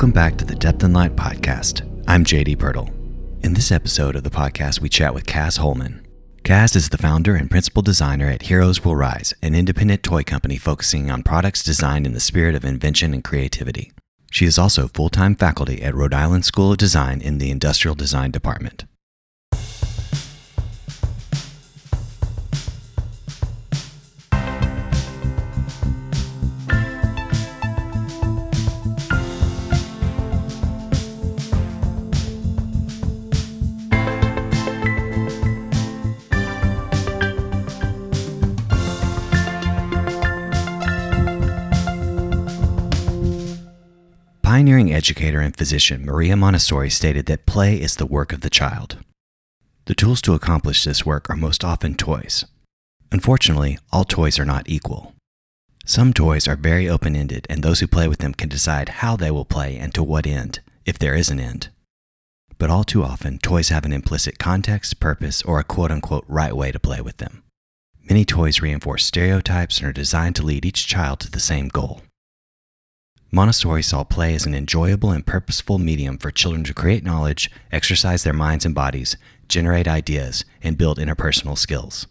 Welcome back to the Depth and Light podcast. I'm JD Pirtle. In this episode of the podcast, we chat with Cas Holman. Cas is the founder and principal designer at Heroes Will Rise, an independent toy company focusing on products designed in the spirit of invention and creativity. She is also full time faculty at Rhode Island School of Design in the Industrial Design Department. Educator and physician Maria Montessori stated that play is the work of the child. The tools to accomplish this work are most often toys. Unfortunately, all toys are not equal. Some toys are very open ended, and those who play with them can decide how they will play and to what end, if there is an end. But all too often, toys have an implicit context, purpose, or a quote unquote right way to play with them. Many toys reinforce stereotypes and are designed to lead each child to the same goal. Montessori saw play as an enjoyable and purposeful medium for children to create knowledge, exercise their minds and bodies, generate ideas, and build interpersonal skills.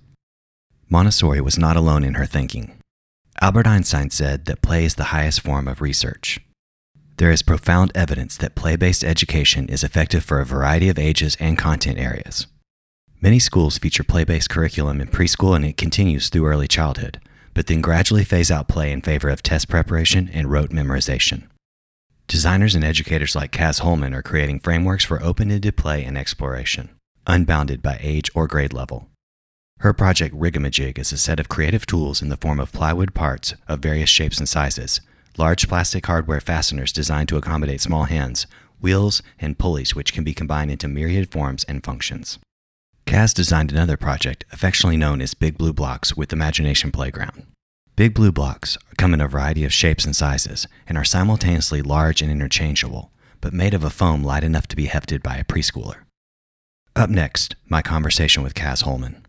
Montessori was not alone in her thinking. Albert Einstein said that play is the highest form of research. There is profound evidence that play based education is effective for a variety of ages and content areas. Many schools feature play based curriculum in preschool and it continues through early childhood but then gradually phase out play in favor of test preparation and rote memorization. Designers and educators like Cas Holman are creating frameworks for open ended play and exploration, unbounded by age or grade level. Her project Rigamajig is a set of creative tools in the form of plywood parts of various shapes and sizes, large plastic hardware fasteners designed to accommodate small hands, wheels, and pulleys which can be combined into myriad forms and functions. Cas designed another project, affectionately known as Big Blue Blocks with Imagination Playground. Big Blue Blocks come in a variety of shapes and sizes and are simultaneously large and interchangeable, but made of a foam light enough to be hefted by a preschooler. Up next, my conversation with Cas Holman.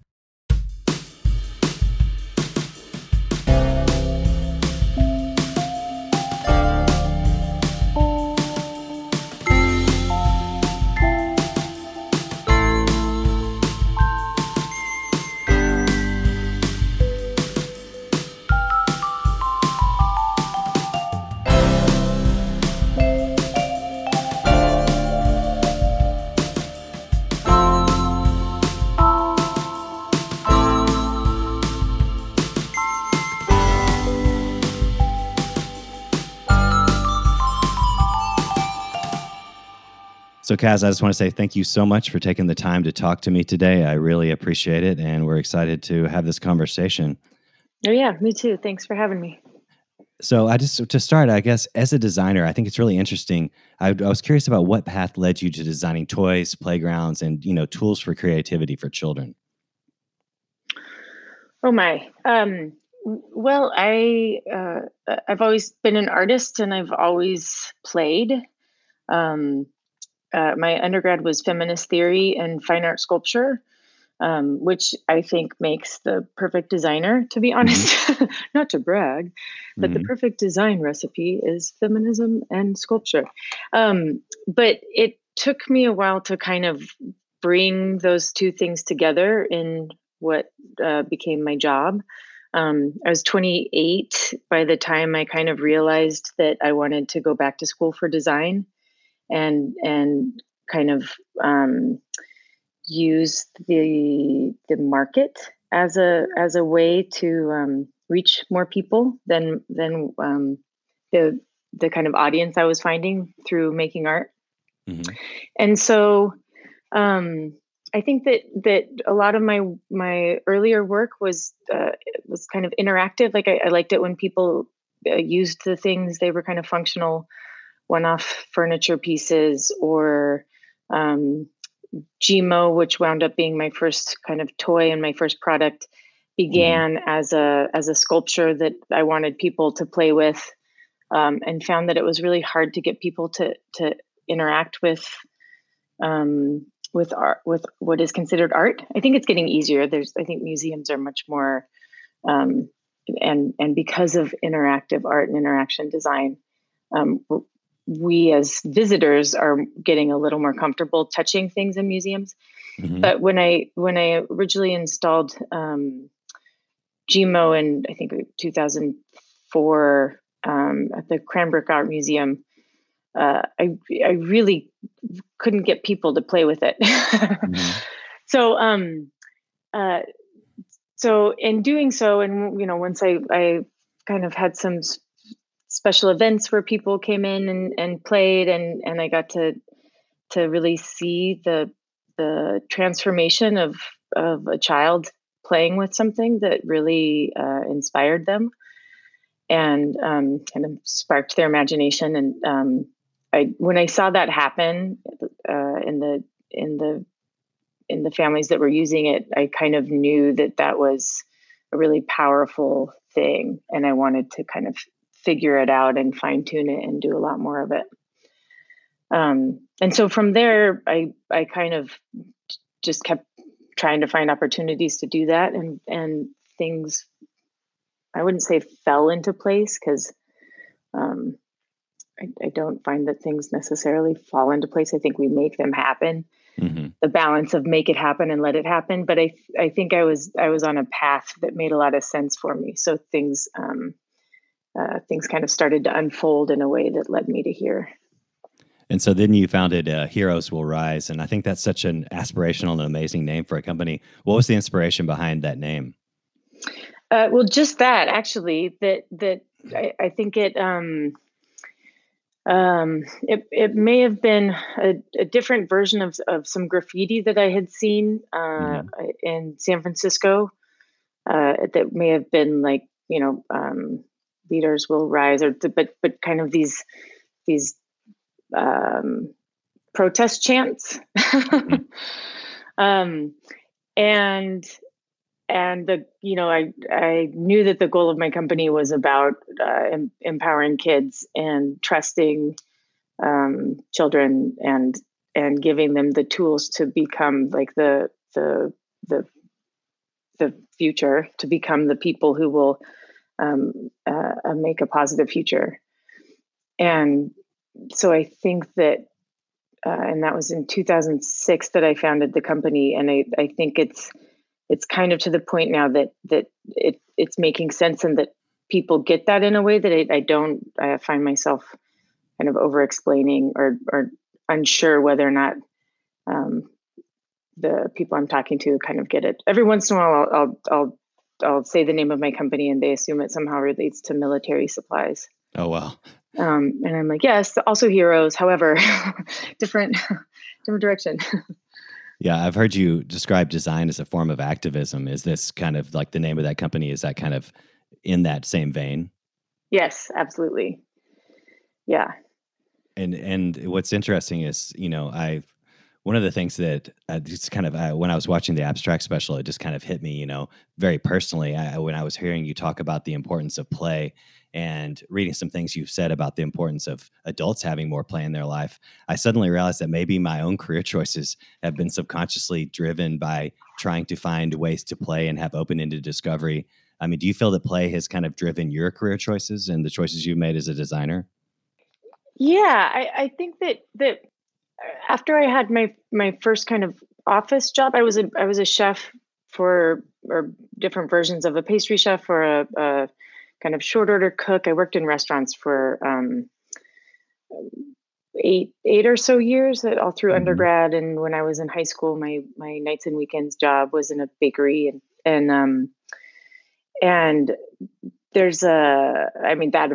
Cas, I just want to say thank you so much for taking the time to talk to me today. I really appreciate it, and we're excited to have this conversation. Oh, yeah, me too. Thanks for having me. So, I just to start, I guess, as a designer, I think it's really interesting. I, I was curious about what path led you to designing toys, playgrounds, and you know, tools for creativity for children. Oh my. Um, well, I uh, I've always been an artist, and I've always played. Um, uh, my undergrad was feminist theory and fine art sculpture, um, which I think makes the perfect designer, to be mm-hmm. honest. Mm-hmm. Not to brag, but mm-hmm. the perfect design recipe is feminism and sculpture. Um, but it took me a while to kind of bring those two things together in what uh, became my job. Um, I was 28 by the time I kind of realized that I wanted to go back to school for design and and kind of um, use the the market as a as a way to um, reach more people than than um, the the kind of audience I was finding through making art. Mm-hmm. And so um, I think that that a lot of my my earlier work was uh, was kind of interactive. Like I, I liked it when people uh, used the things; they were kind of functional one-off furniture pieces or um, Geemo, which wound up being my first kind of toy and my first product, began mm-hmm. as a as a sculpture that I wanted people to play with, um, and found that it was really hard to get people to to interact with um, with art with what is considered art. I think it's getting easier. There's I think museums are much more um, and and because of interactive art and interaction design, um, we as visitors are getting a little more comfortable touching things in museums. Mm-hmm. But when I when I originally installed um, Geemo in I think 2004 um, at the Cranbrook Art Museum, uh, I I really couldn't get people to play with it. mm-hmm. So um, uh, so in doing so, and you know, once I I kind of had some special events where people came in and, and played and and I got to to really see the the transformation of of a child playing with something that really uh, inspired them and um, kind of sparked their imagination. And um, I when I saw that happen uh, in the in the in the families that were using it I kind of knew that that was a really powerful thing and I wanted to kind of figure it out and fine tune it and do a lot more of it. Um, and so from there, I I kind of just kept trying to find opportunities to do that, and and things I wouldn't say fell into place because um, I, I, don't find that things necessarily fall into place. I think we make them happen. Mm-hmm. The balance of make it happen and let it happen. But I I think I was I was on a path that made a lot of sense for me. So things um, uh, things kind of started to unfold in a way that led me to here. And so then you founded uh, Heroes Will Rise, and I think that's such an aspirational and amazing name for a company. What was the inspiration behind that name? Uh, well, just that actually. That that I, I think it. Um, um, it it may have been a, a, different version of of some graffiti that I had seen uh, mm-hmm. in San Francisco. Uh, that may have been like you know um, leaders will rise or but but kind of these these um, protest chants mm-hmm. um, and and the you know i i knew that the goal of my company was about uh, em- empowering kids and trusting um, children and and giving them the tools to become like the the the the future to become the people who will um, uh, uh, make a positive future. And so I think that, uh, and that was in 2006 that I founded the company, and I, I think it's it's kind of to the point now that that it it's making sense and that people get that in a way that I, I don't I find myself kind of over explaining or or unsure whether or not um, the people I'm talking to kind of get it. Every once in a while, I'll, I'll, I'll I'll say the name of my company and they assume it somehow relates to military supplies. Oh wow. Um, and I'm like, yes, also heroes. However, different different direction. yeah, I've heard you describe design as a form of activism. Is this kind of like the name of that company? Is that kind of in that same vein? Yes, absolutely. Yeah. And and what's interesting is, you know, I've one of the things that uh, just kind of uh, when I was watching the abstract special, it just kind of hit me, you know, very personally. I, when I was hearing you talk about the importance of play and reading some things you've said about the importance of adults having more play in their life, I suddenly realized that maybe my own career choices have been subconsciously driven by trying to find ways to play and have open ended discovery. I mean, do you feel that play has kind of driven your career choices and the choices you've made as a designer? Yeah, I, I think that that after I had my my first kind of office job, I was a I was a chef for or different versions of a pastry chef or a, a kind of short order cook. I worked in restaurants for um, eight eight or so years, all through mm-hmm. undergrad. And when I was in high school, my my nights and weekends job was in a bakery, and and um, and there's a I mean that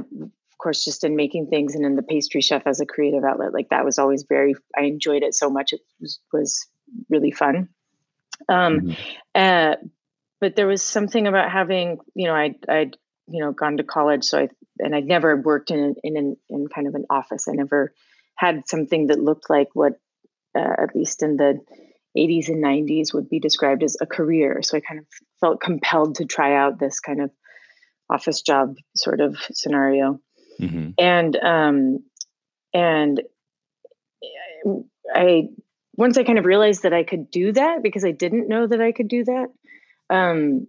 course, just in making things and in the pastry chef as a creative outlet, like that was always very, I enjoyed it so much. It was, was really fun. Um, mm-hmm. uh, but there was something about having, you know, I, I'd, you know, gone to college. So I, and I'd never worked in, in, in, in kind of an office. I never had something that looked like what, uh, at least in the 80s and 90s would be described as a career. So I kind of felt compelled to try out this kind of office job sort of scenario. Mm-hmm. And um, and I once I kind of realized that I could do that because I didn't know that I could do that. Um,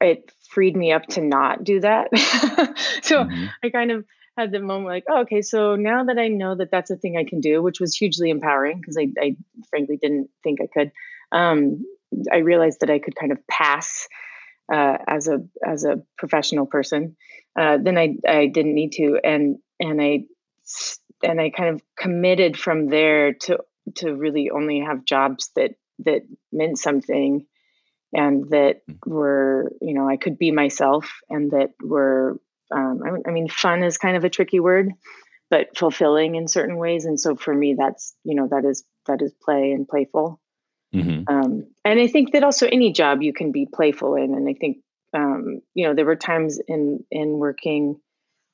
it freed me up to not do that. so mm-hmm. I kind of had the moment like, oh, okay, so now that I know that that's a thing I can do, which was hugely empowering because I, I frankly didn't think I could. Um, I realized that I could kind of pass uh, as a as a professional person. Uh, then I I didn't need to, and and I and I kind of committed from there to to really only have jobs that that meant something and that hmm. were you know I could be myself and that were um, I, I, mean fun is kind of a tricky word but fulfilling in certain ways and so for me that's you know that is that is play and playful mm-hmm. um, and I think that also any job you can be playful in and I think um, you know there were times in in working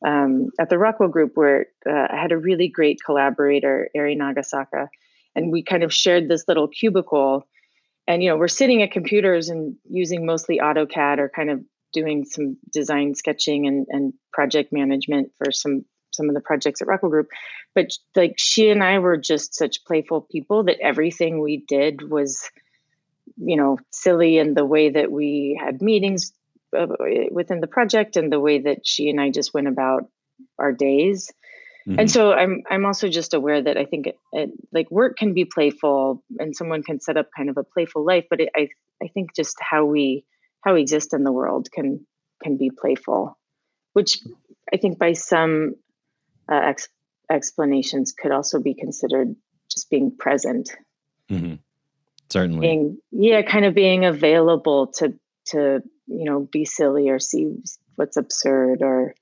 um, at the Rockwell Group where uh, I had a really great collaborator, Ari Nagasaka, and we kind of shared this little cubicle. And you know, we're sitting at computers and using mostly AutoCAD or kind of doing some design sketching and, and project management for some some of the projects at Rockwell Group. But like she and I were just such playful people that everything we did was, you know, silly in the way that we had meetings uh, within the project and the way that she and I just went about our days. Mm-hmm. And so I'm I'm also just aware that I think it, it, like work can be playful and someone can set up kind of a playful life, but it, I I think just how we how we exist in the world can can be playful, which I think by some uh, ex- explanations could also be considered just being present. Mm-hmm. Certainly, being, yeah, kind of being available to to you know be silly or see what's absurd or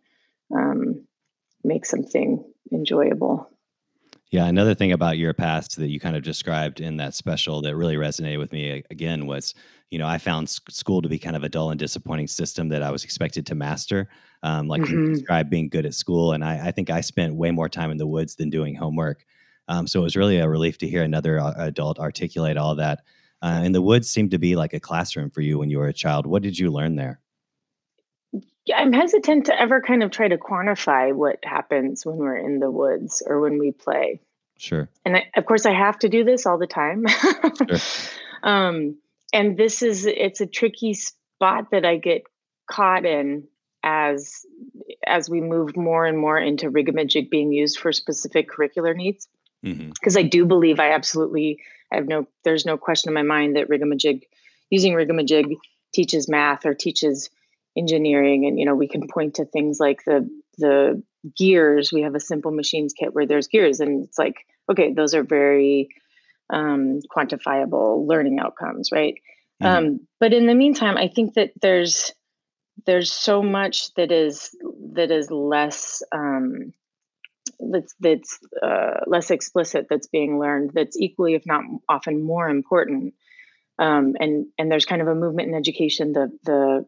um, make something enjoyable yeah another thing about your past that you kind of described in that special that really resonated with me again was you know i found school to be kind of a dull and disappointing system that i was expected to master um, like mm-hmm. you described being good at school and I, I, think i spent way more time in the woods than doing homework um, so it was really a relief to hear another uh, adult articulate all that uh, and the woods seemed to be like a classroom for you when you were a child. What did you learn there? I'm hesitant to ever kind of try to quantify what happens when we're in the woods or when we play. Sure. And I, of course, I have to do this all the time. sure. um, and this is it's a tricky spot that I get caught in as as we move more and more into Rigamajig being used for specific curricular needs. Because mm-hmm. I do believe I absolutely I have no, there's no question in my mind that Rigamajig, using Rigamajig teaches math or teaches engineering. And, you know, we can point to things like the, the gears. We have a simple machines kit where there's gears and it's like, okay, those are very um, quantifiable learning outcomes, right? Mm-hmm. Um, but in the meantime, I think that there's, there's so much that is that is less um, that's that's uh, less explicit that's being learned that's equally if not often more important um, and and there's kind of a movement in education the the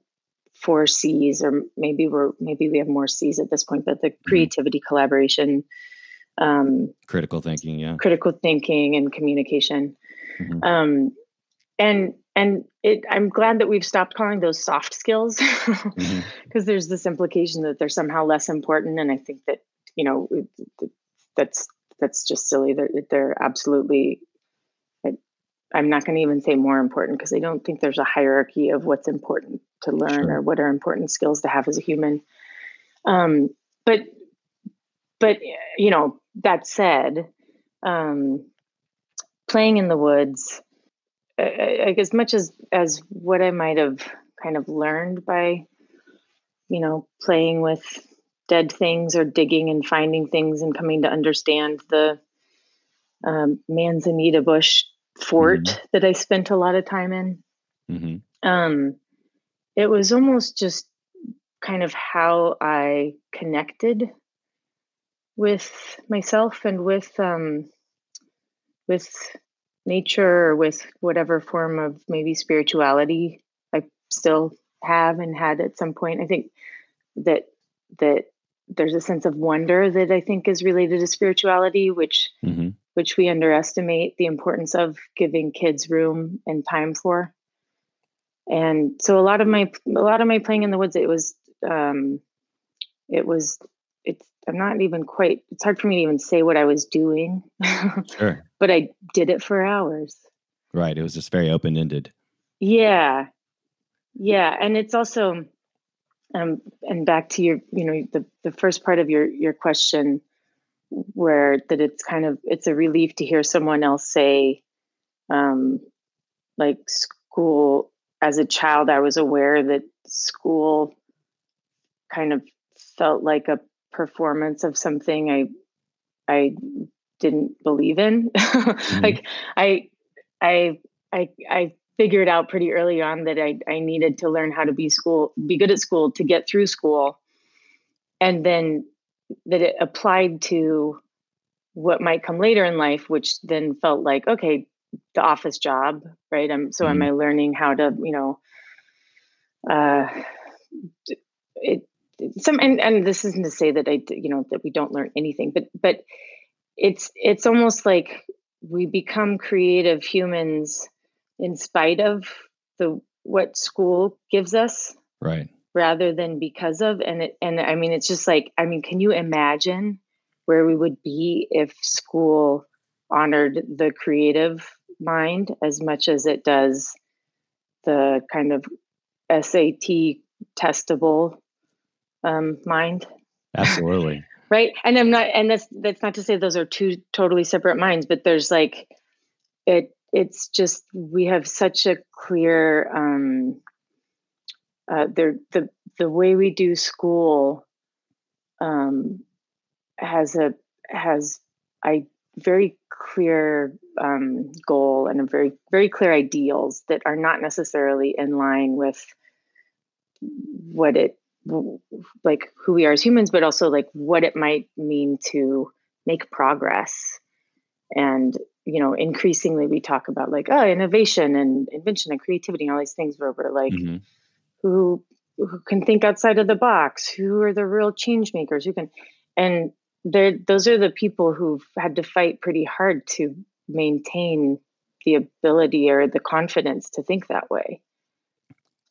four c's or maybe we're maybe we have more c's at this point but the mm-hmm. creativity mm-hmm. collaboration um, critical thinking yeah critical thinking and communication mm-hmm. um, and and it, i'm glad that we've stopped calling those soft skills because mm-hmm. there's this implication that they're somehow less important and i think that you know that's that's just silly they're, they're absolutely i'm not going to even say more important because i don't think there's a hierarchy of what's important to learn sure. or what are important skills to have as a human um, but but you know that said um, playing in the woods like as much as as what i might have kind of learned by you know playing with dead things or digging and finding things and coming to understand the um, manzanita bush fort mm-hmm. that I spent a lot of time in. Mm-hmm. Um, it was almost just kind of how I connected with myself and with um, with nature or with whatever form of maybe spirituality I still have and had at some point. I think that that there's a sense of wonder that I think is related to spirituality, which mm-hmm. which we underestimate the importance of giving kids room and time for. And so a lot of my a lot of my playing in the woods, it was um, it was it's I'm not even quite it's hard for me to even say what I was doing. sure. but I did it for hours. Right. It was just very open ended. Yeah. Yeah. And it's also um, and back to your, you know, the, the first part of your, your question where that it's kind of, it's a relief to hear someone else say, um, like school as a child, I was aware that school kind of felt like a performance of something I, I didn't believe in. mm-hmm. Like I, I, I, I figured out pretty early on that I, I needed to learn how to be school, be good at school to get through school. And then that it applied to what might come later in life, which then felt like, okay, the office job, right? I'm, so mm-hmm. am I learning how to, you know, uh, it, some, and, and this isn't to say that I, you know, that we don't learn anything, but, but it's, it's almost like we become creative humans in spite of the what school gives us right rather than because of and it and i mean it's just like i mean can you imagine where we would be if school honored the creative mind as much as it does the kind of SAT testable um, mind. Absolutely. right. And I'm not, and that's, that's not to say those are two totally separate minds, but there's like, it, it's just we have such a clear um, uh, the the the way we do school um, has a has a very clear um, goal and a very very clear ideals that are not necessarily in line with what it like who we are as humans but also like what it might mean to make progress and you know, increasingly we talk about like, oh, innovation and invention and creativity and all these things where we're like, mm-hmm. who who can think outside of the box? Who are the real change makers? Who can and they those are the people who've had to fight pretty hard to maintain the ability or the confidence to think that way.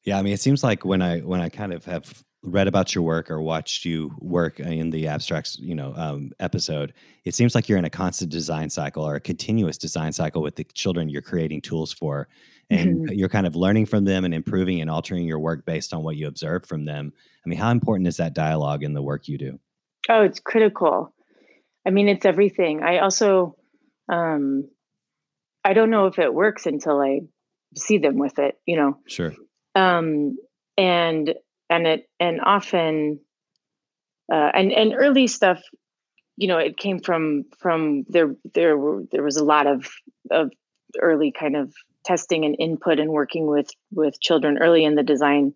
Yeah, I mean, it seems like when I when I kind of have read about your work or watched you work in the abstracts, you know, um, episode, it seems like you're in a constant design cycle or a continuous design cycle with the children you're creating tools for, and mm-hmm. you're kind of learning from them and improving and altering your work based on what you observe from them. I mean, how important is that dialogue in the work you do? Oh, it's critical. I mean, it's everything. I also, um, I don't know if it works until I see them with it. You know. Sure. Um, and and it and often uh, and and early stuff you know it came from from there there were there was a lot of of early kind of testing and input and working with with children early in the design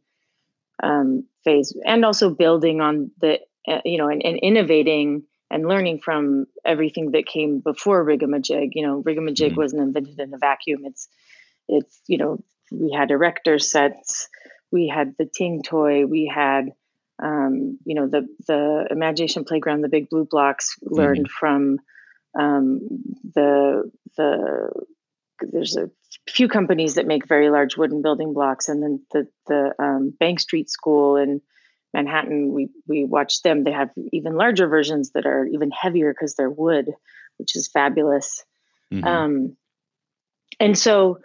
um, phase and also building on the uh, you know and, and, innovating and learning from everything that came before rigamajig you know rigamajig mm-hmm. wasn't invented in a vacuum it's it's you know we had erector sets we had the Ting toy, we had um, you know the the imagination playground, the big blue blocks learned mm-hmm. from um, the the there's a few companies that make very large wooden building blocks, and then the the um, Bank Street School in Manhattan, we we watched them. They have even larger versions that are even heavier because they're wood, which is fabulous. Mm-hmm. Um, and so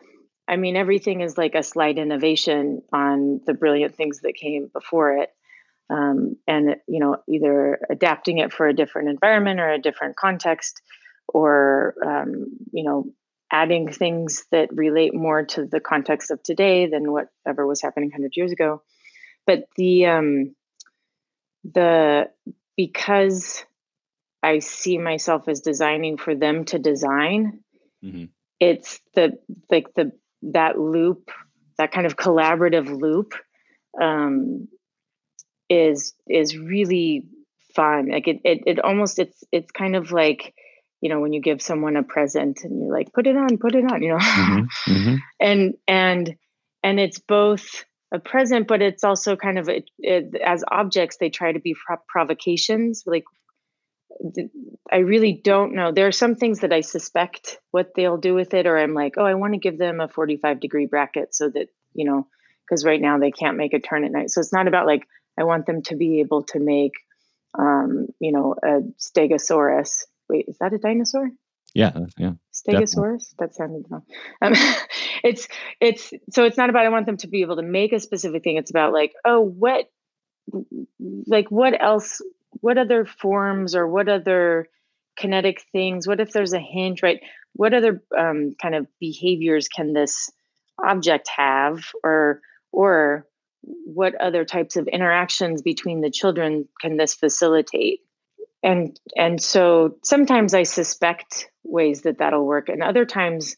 I mean, everything is like a slight innovation on the brilliant things that came before it. Um, and, you know, either adapting it for a different environment or a different context, or, um, you know, adding things that relate more to the context of today than whatever was happening 100 years ago. But the, um, the, because I see myself as designing for them to design, mm-hmm. it's the, like the, that loop, that kind of collaborative loop, um, is is really fun. Like it, it, it almost it's it's kind of like you know when you give someone a present and you're like put it on, put it on, you know, mm-hmm, mm-hmm. and and and it's both a present, but it's also kind of a, it, as objects they try to be provocations. Like I really don't know. There are some things that I suspect what they'll do with it, or I'm like, oh, I want to give them a 45 degree bracket so that, you know, because right now they can't make a turn at night. So it's not about like, I want them to be able to make, um, you know, a stegosaurus. Wait, is that a dinosaur? Yeah, yeah. Stegosaurus. Definitely. That sounded wrong. Um, it's it's so it's not about I want them to be able to make a specific thing. It's about like, oh, what like what else what other forms or what other kinetic things what if there's a hinge right? What other um, kind of behaviors can this object have? Or or what other types of interactions between the children can this facilitate? And and so sometimes i suspect ways that that'll work and other times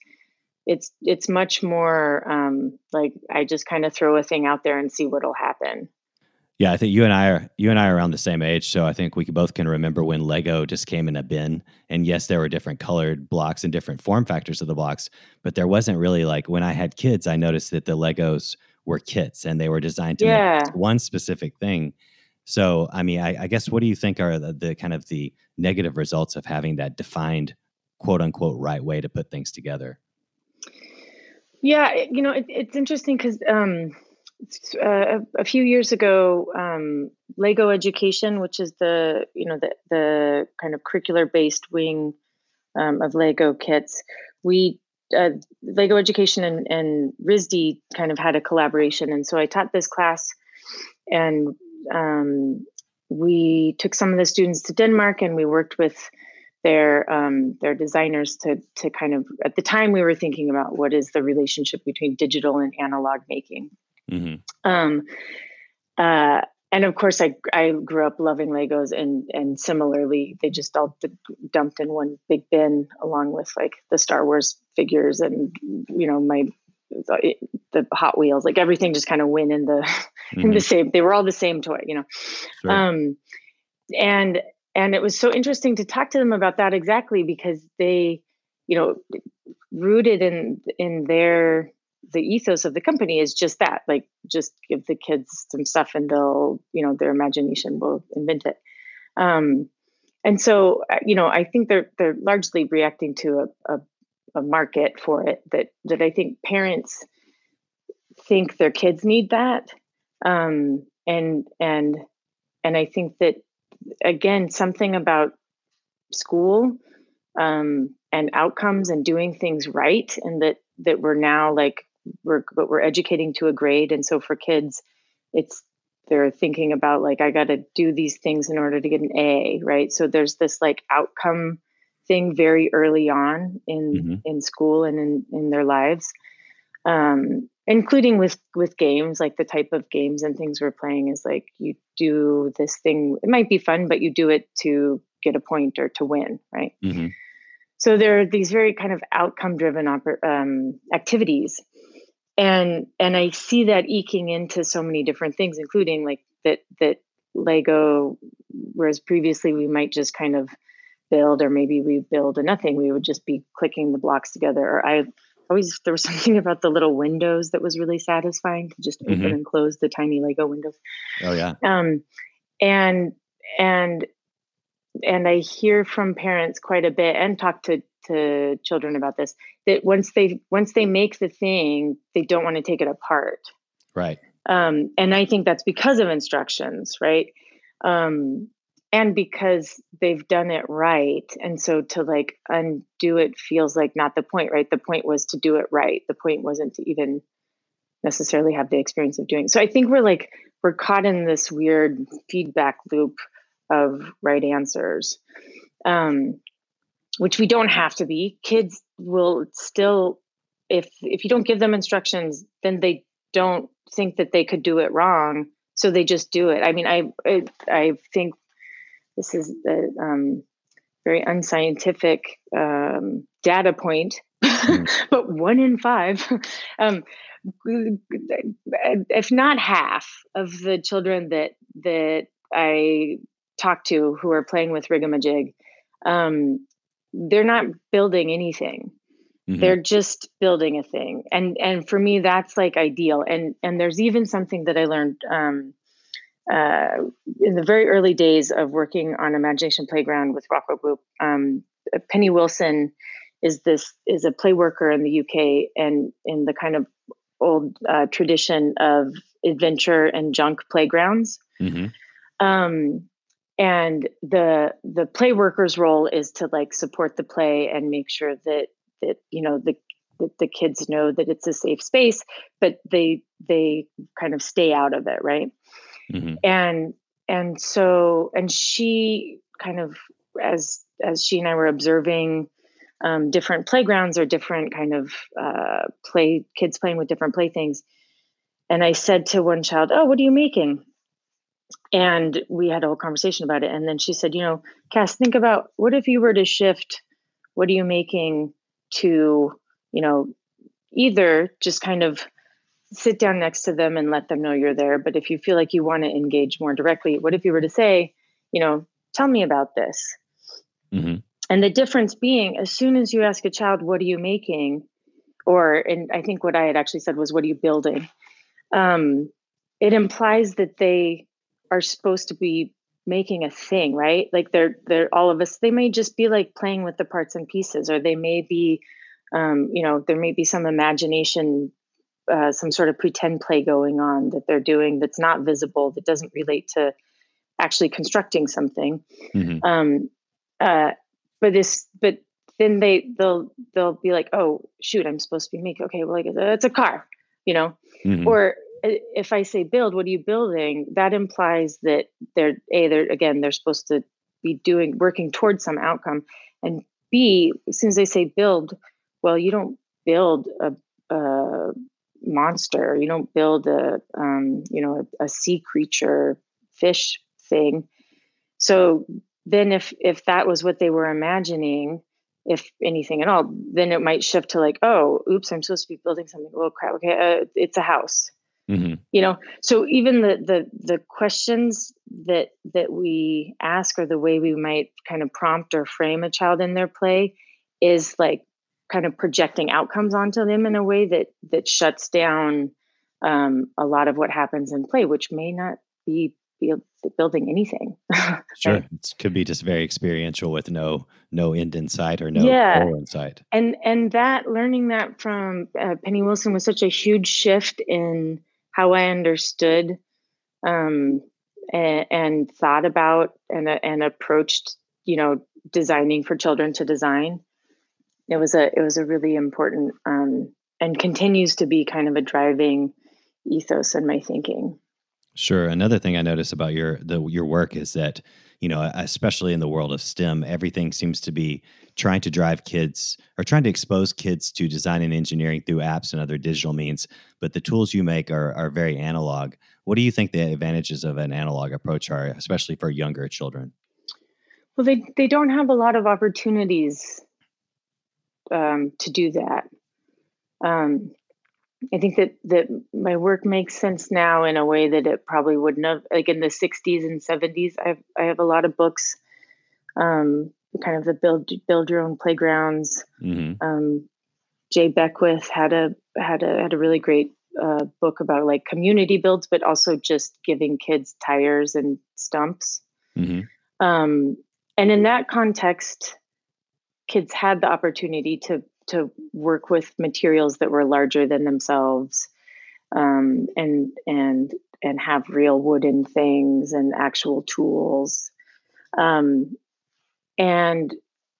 it's it's much more um, like i just kind of throw a thing out there and see what'll happen yeah, I think you and I are you and I are around the same age, so I think we both can remember when Lego just came in a bin. And yes, there were different colored blocks and different form factors of the blocks, but there wasn't really like when I had kids, I noticed that the Legos were kits and they were designed to yeah. make one specific thing. So, I mean, I, I guess what do you think are the, the, kind of the negative results of having that defined quote unquote right way to put things together? Yeah, you know, it, it's interesting because um, uh, a, few years ago, um, Lego Education, which is the you know the the kind of curricular based wing um, of Lego kits, we uh, Lego Education and, and RISD kind of had a collaboration, and so I taught this class, and um, we took some of the students to Denmark, and we worked with their um, their designers to to kind of at the time we were thinking about what is the relationship between digital and analog making Mm-hmm. Um, uh, and of course, I I grew up loving Legos, and and similarly, they just all d- dumped in one big bin along with like the Star Wars figures and you know my the, the Hot Wheels, like everything just kind of went in the mm-hmm. in the mm-hmm. same. They were all the same toy, you know. Sure. Um, and and it was so interesting to talk to them about that exactly because they, you know, rooted in in their the ethos of the company is just that like just give the kids some stuff and they'll you know their imagination will invent it. Um, and so uh, you know i think they're they're largely reacting to a, a, a market for it that that i think parents think their kids need that. Um, and and and i think that again something about school um, and outcomes and doing things right and that that we're now like we're but we're educating to a grade and so for kids it's they're thinking about like i got to do these things in order to get an a right so there's this like outcome thing very early on in mm-hmm. in school and in in their lives um including with with games like the type of games and things we're playing is like you do this thing it might be fun but you do it to get a point or to win right mm-hmm. so there are these very kind of outcome driven oper- um, activities and and i see that eking into so many different things including like that that lego whereas previously we might just kind of build or maybe we build a nothing we would just be clicking the blocks together. Or i always there was something about the little windows that was really satisfying to just open mm-hmm. and close the tiny lego windows. Oh yeah. Um and and and i hear from parents quite a bit and talk to to children about this that once they once they make the thing they don't want to take it apart. Right. Um, and i think that's because of instructions right? Um, and because they've done it right and so to like undo it feels like not the point right? The point was to do it right. The point wasn't to even necessarily have the experience of doing it. so i think we're like we're caught in this weird feedback loop of right answers. Um, which we don't have to be kids will still if if you don't give them instructions then they don't think that they could do it wrong so they just do it i mean i i, I think this is a um, very unscientific um, data point mm. but one in five um, if not half of the children that that i talk to who are playing with rigamajig um, they're not building anything mm-hmm. they're just building a thing and and for me that's like ideal and and there's even something that i learned um, uh, in the very early days of working on imagination playground with rockwell group um, penny wilson is this is a play worker in the uk and in the kind of old uh, tradition of adventure and junk playgrounds mm-hmm. um, and the the play worker's role is to like support the play and make sure that that you know the that the kids know that it's a safe space but they they kind of stay out of it right mm-hmm. and and so and she kind of as as she and I were observing um, different playgrounds or different kind of uh, play kids playing with different playthings, and I said to one child, "Oh, what are you making?" And we had a whole conversation about it. And then she said, "You know, Cas, think about what if you were to shift. What are you making to, you know, either just kind of sit down next to them and let them know you're there. But if you feel like you want to engage more directly, what if you were to say, you know, tell me about this? Mm-hmm. And the difference being, as soon as you ask a child, what are you making? Or, and I think what I had actually said was, what are you building? Um, it implies that they are supposed to be making a thing, right? Like they're, they're all of us, they may just be like playing with the parts and pieces, or they may be, um, you know, there may be some imagination uh, some sort of pretend play going on that they're doing that's not visible that doesn't relate to actually constructing something mm-hmm. um, uh, but this but then they they'll they'll be like oh shoot i'm supposed to be making okay well like it's a car you know mm-hmm. or if i say build what are you building that implies that they're a they're again they're supposed to be doing working towards some outcome and b as soon as they say build well you don't build a, a monster. You don't build a um, you know a, a sea creature fish thing. So then if if that was what they were imagining, if anything at all, then it might shift to like, oh, oops, I'm supposed to be building something. Oh crap, okay, uh, it's a house. Mm-hmm. You know, so even the the the questions that that we ask or the way we might kind of prompt or frame a child in their play is like kind of projecting outcomes onto them in a way that that shuts down um, a lot of what happens in play, which may not be, building anything. sure, it could be just very experiential with no no end in sight or no yeah. goal in sight. And and that learning that from uh, Penny Wilson was such a huge shift in how I understood um, and, and thought about and and approached you know designing for children to design it was a it was a really important um, and continues to be kind of a driving ethos in my thinking. Sure. Another thing I notice about your the your work is that you know, especially in the world of STEM, everything seems to be trying to drive kids or trying to expose kids to design and engineering through apps and other digital means. But the tools you make are are very analog. What do you think the advantages of an analog approach are, especially for younger children? Well, they they don't have a lot of opportunities um, to do that. Um, I think that that my work makes sense now in a way that it probably wouldn't have. Like in the '60s and '70s, I have I have a lot of books, um, kind of the build build your own playgrounds. Mm-hmm. Um, Jay Beckwith had a had a had a really great uh, book about like community builds, but also just giving kids tires and stumps. Mm-hmm. Um, and in that context, kids had the opportunity to to work with materials that were larger than themselves um, and and and have real wooden things and actual tools. Um, and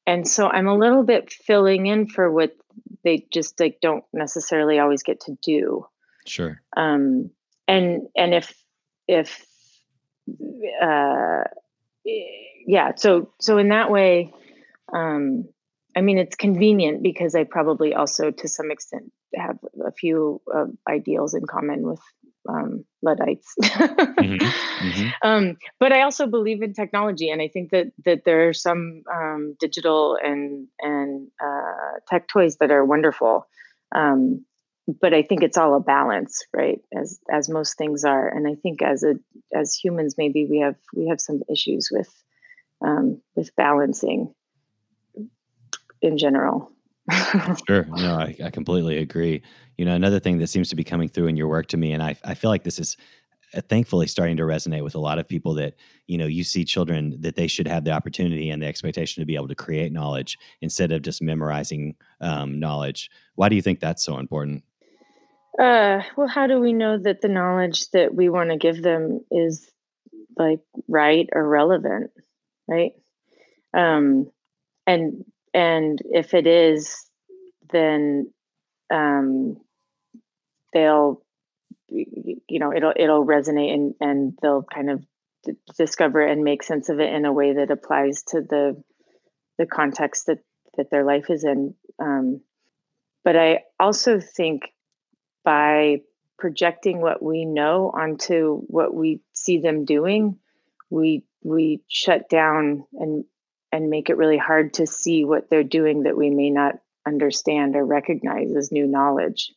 and so i'm a little bit filling in for what they just like don't necessarily always get to do. Sure. Um, and and if if uh, yeah so so in that way um, I mean, it's convenient because I probably also, to some extent, have a few uh, ideals in common with um, Luddites. mm-hmm. Mm-hmm. Um, but I also believe in technology, and I think that that there are some um, digital and and uh, tech toys that are wonderful. Um, but I think it's all a balance, right? As as most things are, and I think as a as humans, maybe we have we have some issues with um, with balancing in general. sure. No, I, I completely agree. You know, another thing that seems to be coming through in your work to me, and I, I feel like this is uh, thankfully starting to resonate with a lot of people that you know you see children that they should have the opportunity and the expectation to be able to create knowledge instead of just memorizing um, knowledge why do you think that's so important uh, well how do we know that the knowledge that we want to give them is like right or relevant right um, and and if it is then um, they'll you know it'll it'll resonate and and they'll kind of d- discover and make sense of it in a way that applies to the the context that that their life is in. Um, but i also think by projecting what we know onto what we see them doing we we shut down and and make it really hard to see what they're doing that we may not understand or recognize as new knowledge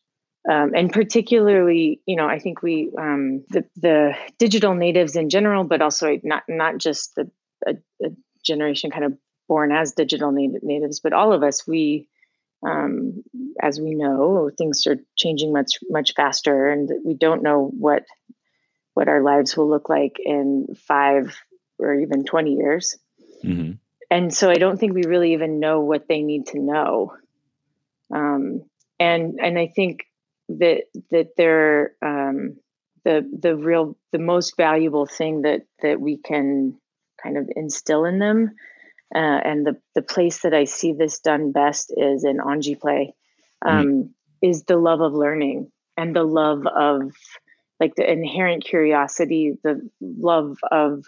um, and particularly, you know, I think we um, the the digital natives in general, but also not not just the a, a generation kind of born as digital nat- natives, but all of us. We, um, as we know, things are changing much much faster, and we don't know what what our lives will look like in five or even twenty years. Mm-hmm. And so, I don't think we really even know what they need to know. Um, and and I think that that they're um, the the real the most valuable thing that that we can kind of instill in them uh, and the the place that I see this done best is in Anji play mm-hmm. um, mm. is the love of learning and the love of like the inherent curiosity the love of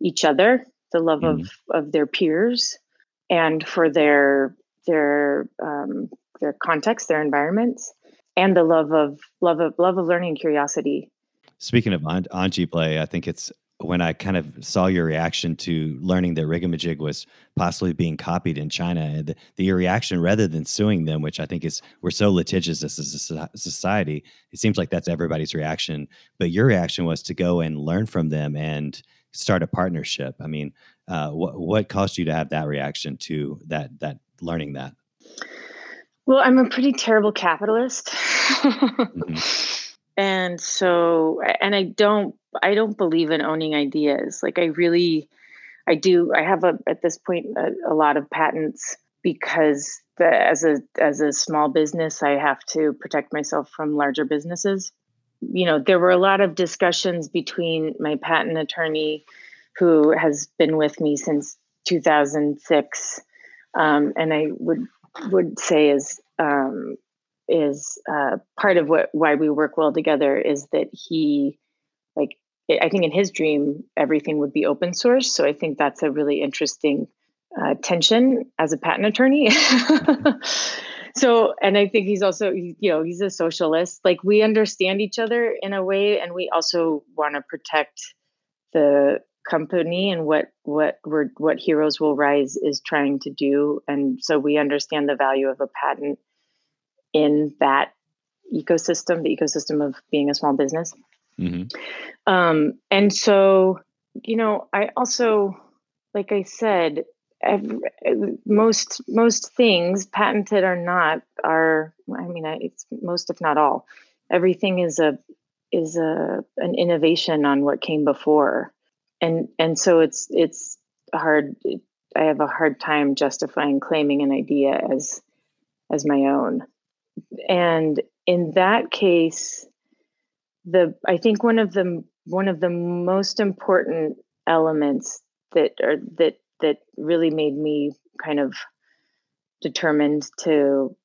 each other the love mm. of of their peers and for their their um, their context their environments and the love of love of love of learning curiosity speaking of anji play i think it's when i kind of saw your reaction to learning that rigamajig was possibly being copied in china the, the your reaction rather than suing them which i think is we're so litigious as a society it seems like that's everybody's reaction but your reaction was to go and learn from them and start a partnership i mean uh, what, what caused you to have that reaction to that that learning that well, I'm a pretty terrible capitalist. mm-hmm. And so and I don't I don't believe in owning ideas. Like I really I do I have a at this point a, a lot of patents because the, as a as a small business I have to protect myself from larger businesses. You know, there were a lot of discussions between my patent attorney who has been with me since 2006 um, and I would would say is um, is uh, part of what why we work well together is that he like I think in his dream everything would be open source. So I think that's a really interesting uh, tension as a patent attorney. so and I think he's also you know he's a socialist. Like we understand each other in a way, and we also want to protect the company and what what we're what heroes will rise is trying to do and so we understand the value of a patent in that ecosystem the ecosystem of being a small business mm-hmm. um, and so you know i also like i said most most things patented or not are i mean it's most if not all. Everything is a is a an innovation on what came before. And and so it's it's hard i have a hard time justifying claiming an idea as as my own. And in that case the i think one of the one of the most important elements that are that that really made me kind of determined to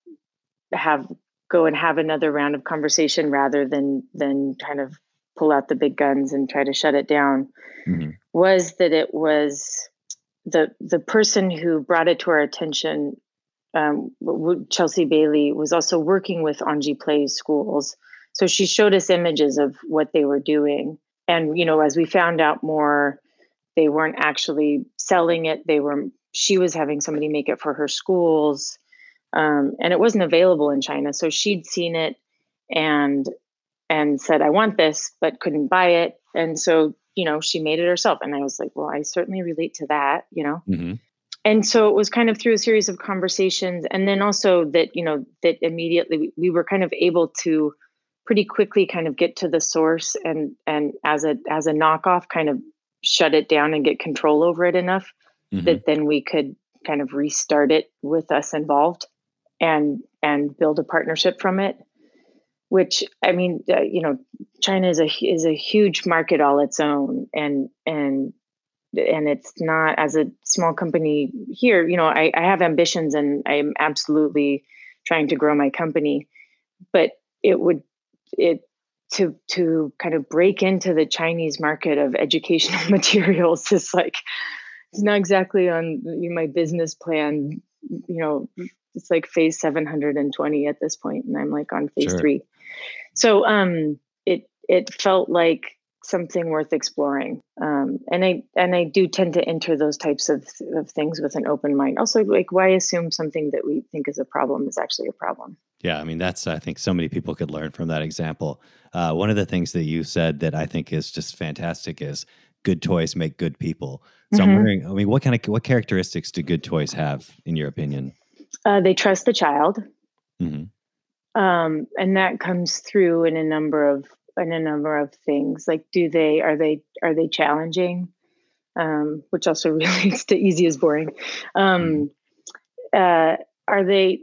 have go and have another round of conversation rather than than kind of pull out the big guns and try to shut it down mm-hmm. was that it was the the person who brought it to our attention um, Chelsea Bailey was also working with Anji Play schools. So she showed us images of what they were doing. And, you know, as we found out more, they weren't actually selling it. They were, she was having somebody make it for her schools. Um, and it wasn't available in China. So she'd seen it and and said, I want this, but couldn't buy it. And so, you know, she made it herself. And I was like, well, I certainly relate to that, you know? Mm-hmm. And so it was kind of through a series of conversations. And then also that, you know, that immediately we were kind of able to pretty quickly kind of get to the source and and as a as a knockoff kind of shut it down and get control over it enough mm-hmm. that then we could kind of restart it with us involved and and build a partnership from it which I mean, uh, you know, China is a is a huge market all its own, and and and it's not as a small company here. You know, I, I have ambitions, and I'm absolutely trying to grow my company, but it would it to to kind of break into the Chinese market of educational materials is like it's not exactly on my business plan. You know, it's like phase 720 at this point, and I'm like on phase sure. three. So um, it it felt like something worth exploring. Um, and I and I do tend to enter those types of of things with an open mind. Also, like why assume something that we think is a problem is actually a problem? Yeah, I mean that's I think so many people could learn from that example. Uh, one of the things that you said that I think is just fantastic is good toys make good people. So mm-hmm. I'm wondering, I mean, what kind of what characteristics do good toys have in your opinion? Uh, they trust the child, mm-hmm. um, and that comes through in a number of in a number of things. Like, do they are they are they challenging? Um, which also relates to easy is boring. Um, mm-hmm. uh, are they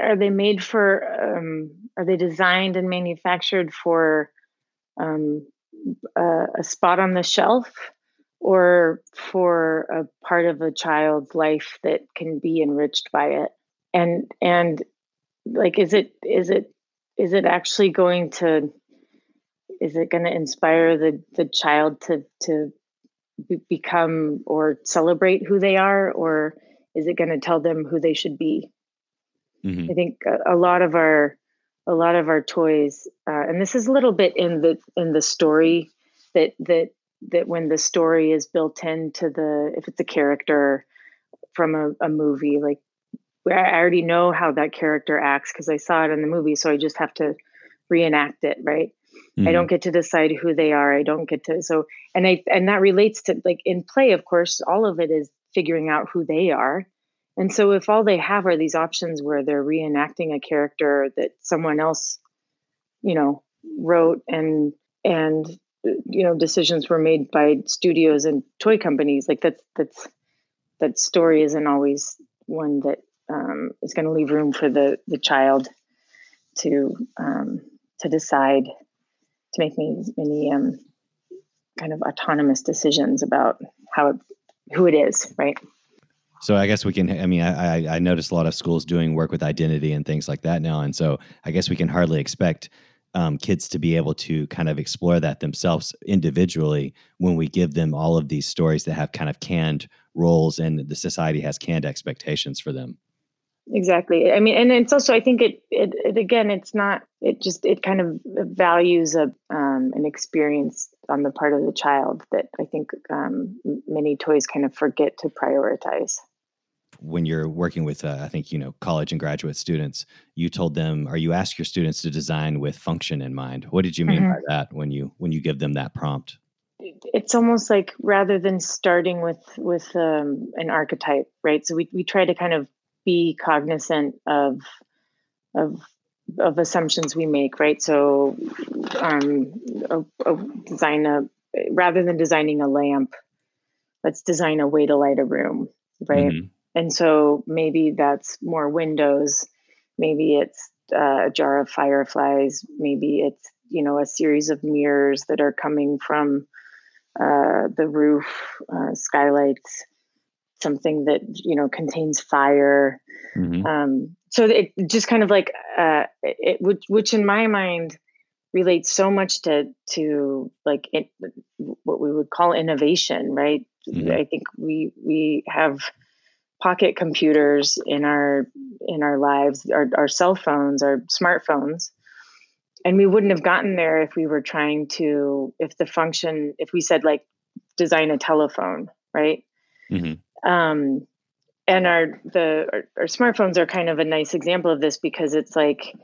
are they made for? Um, are they designed and manufactured for um, a, a spot on the shelf? or for a part of a child's life that can be enriched by it and and like is it is it is it actually going to is it going to inspire the the child to to be, become or celebrate who they are or is it going to tell them who they should be mm-hmm. i think a, a, lot of our a lot of our toys uh, and this is a little bit in the in the story that that that when the story is built into the if it's a character from a, a movie like I already know how that character acts because I saw it in the movie, so I just have to reenact it, right? Mm-hmm. I don't get to decide who they are. I don't get to so and I and that relates to like in play, of course, all of it is figuring out who they are. And so if all they have are these options where they're reenacting a character that someone else, you know, wrote and and you know decisions were made by studios and toy companies like that's that's that story isn't always one that um, is going to leave room for the the child to um, to decide to make many many um, kind of autonomous decisions about how it, who it is, right? So I guess we can. I mean, I I noticed a lot of schools doing work with identity and things like that now, and so I guess we can hardly expect um, kids to be able to kind of explore that themselves individually when we give them all of these stories that have kind of canned roles and the society has canned expectations for them. Exactly. I mean and it's also i think it, it, it again it's not it just it kind of values a um, an experience on the part of the child that i think um, many toys kind of forget to prioritize when you're working with uh, i think you know college and graduate students you told them or you ask your students to design with function in mind what did you mean mm-hmm. by that when you when you give them that prompt it's almost like rather than starting with with um, an archetype right so we, we try to kind of be cognizant of of of assumptions we make, right? So, um, a, a design a rather than designing a lamp, let's design a way to light a room, right? Mm-hmm. And so maybe that's more windows, maybe it's uh, a jar of fireflies, maybe it's you know a series of mirrors that are coming from uh, the roof, uh, skylights, something that you know contains fire. Mm-hmm. um, so it just kind of like uh, it which, which in my mind relates so much to to like it, what we would call innovation right? Mm-hmm. i think we we have pocket computers in our in our lives our, our cell phones our smartphones. And we wouldn't have gotten there if we were trying to if the function if we said like design a telephone right? Mm-hmm. Um, and our the our, our smartphones are kind of a nice example of this because it's like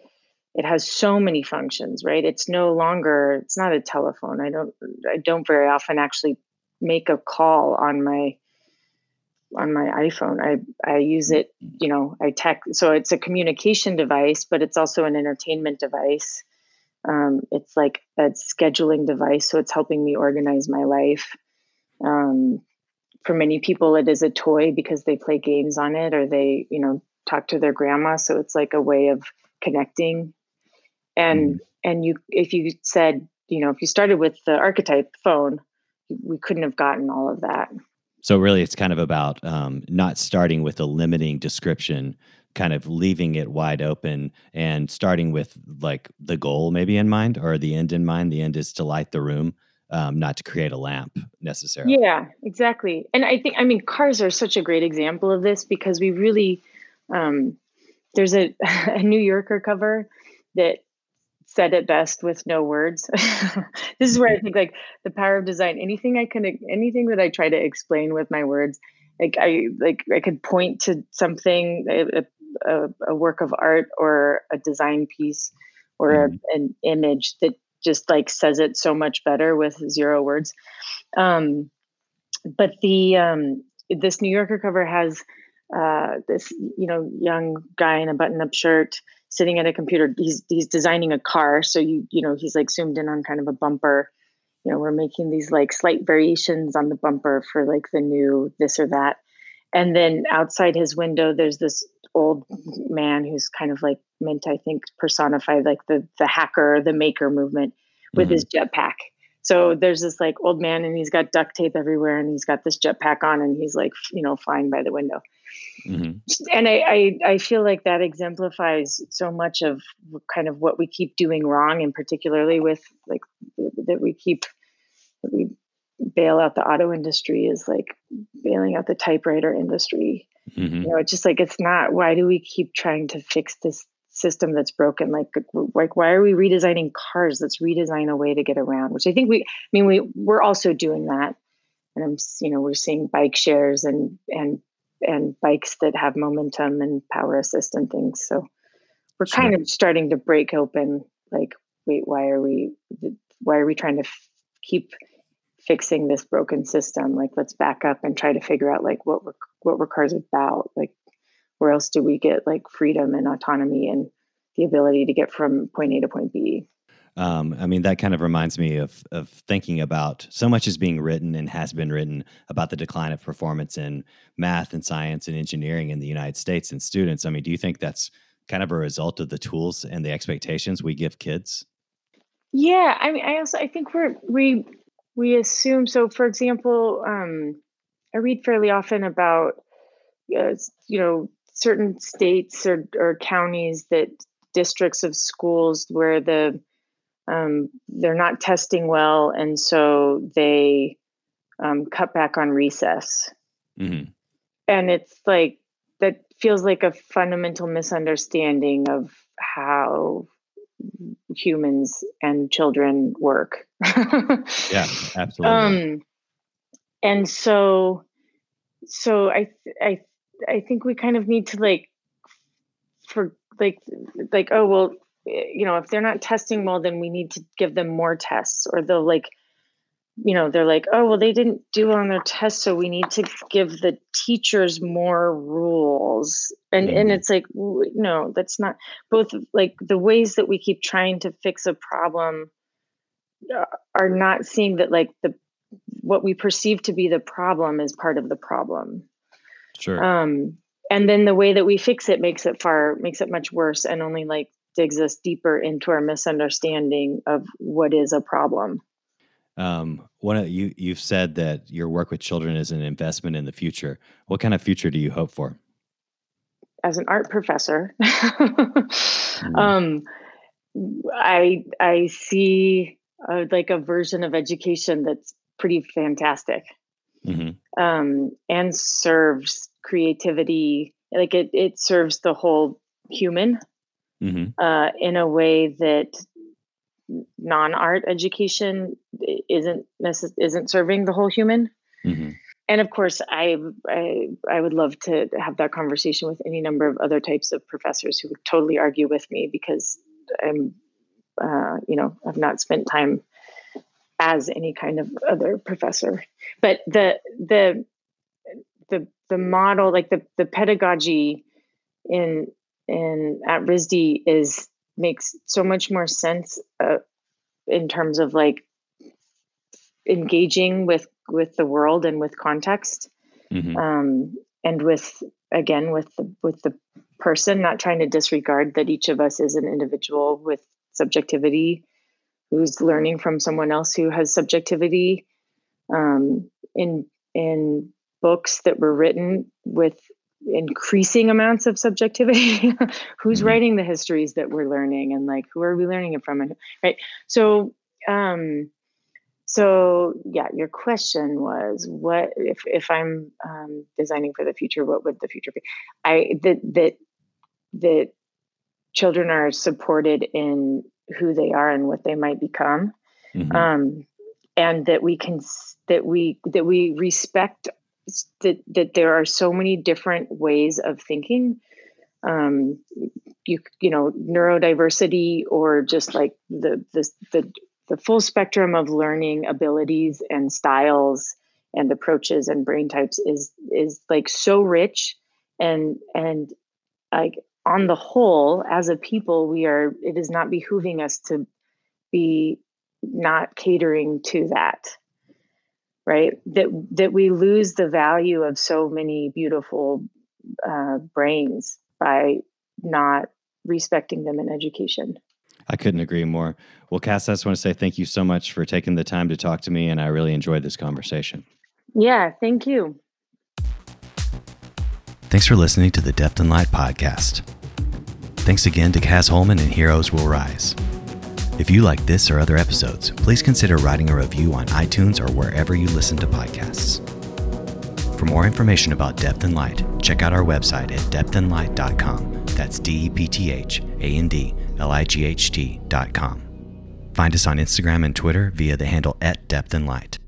it has so many functions right? It's no longer it's not a telephone. I don't i don't very often actually make a call on my on my iphone. I i use it you know i text. so it's a communication device but it's also an entertainment device. Um, it's like a scheduling device so it's helping me organize my life. Um, for many people it is a toy because they play games on it or they you know talk to their grandma so it's like a way of connecting. And mm. and you if you said you know if you started with the archetype phone we couldn't have gotten all of that so really it's kind of about um, not starting with a limiting description kind of leaving it wide open and starting with like the goal maybe in mind or the end in mind. The end is to light the room, um, not to create a lamp necessarily. Yeah, exactly. And I think, I mean, cars are such a great example of this because we really, um, there's a, a New Yorker cover that said it best with no words. this is where I mm-hmm. think like the power of design. Anything I can, anything that I try to explain with my words, like I like I could point to something, a, a, a work of art or a design piece or mm. a, an image that just like says it so much better with zero words. Um, but the um, this New Yorker cover has uh, this you know young guy in a button-up shirt sitting at a computer. He's he's designing a car, so you you know he's like zoomed in on kind of a bumper. You know, we're making these like slight variations on the bumper for like the new this or that. And then outside his window, there's this old man who's kind of like meant, I think, personified like the the hacker, the maker movement with mm-hmm. his jetpack. So there's this like old man and he's got duct tape everywhere and he's got this jetpack on and he's like, you know, flying by the window. Mm-hmm. And I, I, I feel like that exemplifies so much of kind of what we keep doing wrong, and particularly with like that we keep that we bail out the auto industry is like bailing out the typewriter industry. Mm-hmm. You know, it's just like it's not. Why do we keep trying to fix this system that's broken like like why are we redesigning cars let's redesign a way to get around which i think we i mean we we're also doing that and i'm you know we're seeing bike shares and and and bikes that have momentum and power assist and things so we're sure. kind of starting to break open like wait why are we why are we trying to f- keep fixing this broken system like let's back up and try to figure out like what we're what were cars about like where else do we get like freedom and autonomy and the ability to get from point A to point B? Um, I mean, that kind of reminds me of of thinking about so much is being written and has been written about the decline of performance in math and science and engineering in the United States and students. I mean, do you think that's kind of a result of the tools and the expectations we give kids? Yeah, I mean, I also I think we're we we assume so. For example, um, I read fairly often about uh, you know certain states or, or counties that districts of schools where the um, they're not testing well and so they um, cut back on recess. Mm-hmm. and it's like that feels like a fundamental misunderstanding of how humans and children work. Yeah absolutely. Um, and so so i i I think we kind of need to like for like like oh well you know if they're not testing well then we need to give them more tests or they'll like you know they're like oh well they didn't do well on their test, so we need to give the teachers more rules and mm-hmm. and it's like no that's not both like the ways that we keep trying to fix a problem uh, are not seeing that like the what we perceive to be the problem is part of the problem Sure. Um, and then the way that we fix it makes it far makes it much worse and only like digs us deeper into our misunderstanding of what is a problem. Um, one of you you've said that your work with children is an investment in the future. What kind of future do you hope for? As an art professor, mm. um, I I see a, like a version of education that's pretty fantastic mm-hmm. um, and serves creativity. Like it, it serves the whole human mm-hmm. uh, in a way that non-art education isn't necess- isn't serving the whole human. Mm-hmm. And of course, I, I I would love to have that conversation with any number of other types of professors who would totally argue with me because I'm, uh, you know, I've not spent time as any kind of other professor. But the the the the model, like the the pedagogy in in at RISD is makes so much more sense uh, in terms of like engaging with with the world and with context mm-hmm. um, and with again with the with the person not trying to disregard that each of us is an individual with subjectivity who's learning from someone else who has subjectivity um, in in books that were written with increasing amounts of subjectivity who's Mhm. writing the histories that we're learning and like who are we learning it from and right so um so yeah your question was what if if i'm um, designing for the future what would the future be i that that that children are supported in who they are and what they might become Mhm. um, and that we can that we that we respect that that there are so many different ways of thinking. Um, you you know neurodiversity or just like the the the, the full spectrum of learning abilities and styles and approaches and brain types is is like so rich. And and like on the whole as a people we are it is not behooving us to be not catering to that right that that we lose the value of so many beautiful uh, brains by not respecting them in education I couldn't agree more. Well, Cas, I just want to say thank you so much for taking the time to talk to me, and I really enjoyed this conversation. yeah thank you Thanks for listening to the Depth and Light podcast. Thanks again to Cas Holman and Heroes Will Rise. If you like this or other episodes, please consider writing a review on iTunes or wherever you listen to podcasts. For more information about Depth and Light, check out our website at depthandlight.com. That's D E P T H A N D L I G H T.com. Find us on Instagram and Twitter via the handle at Depth and Light.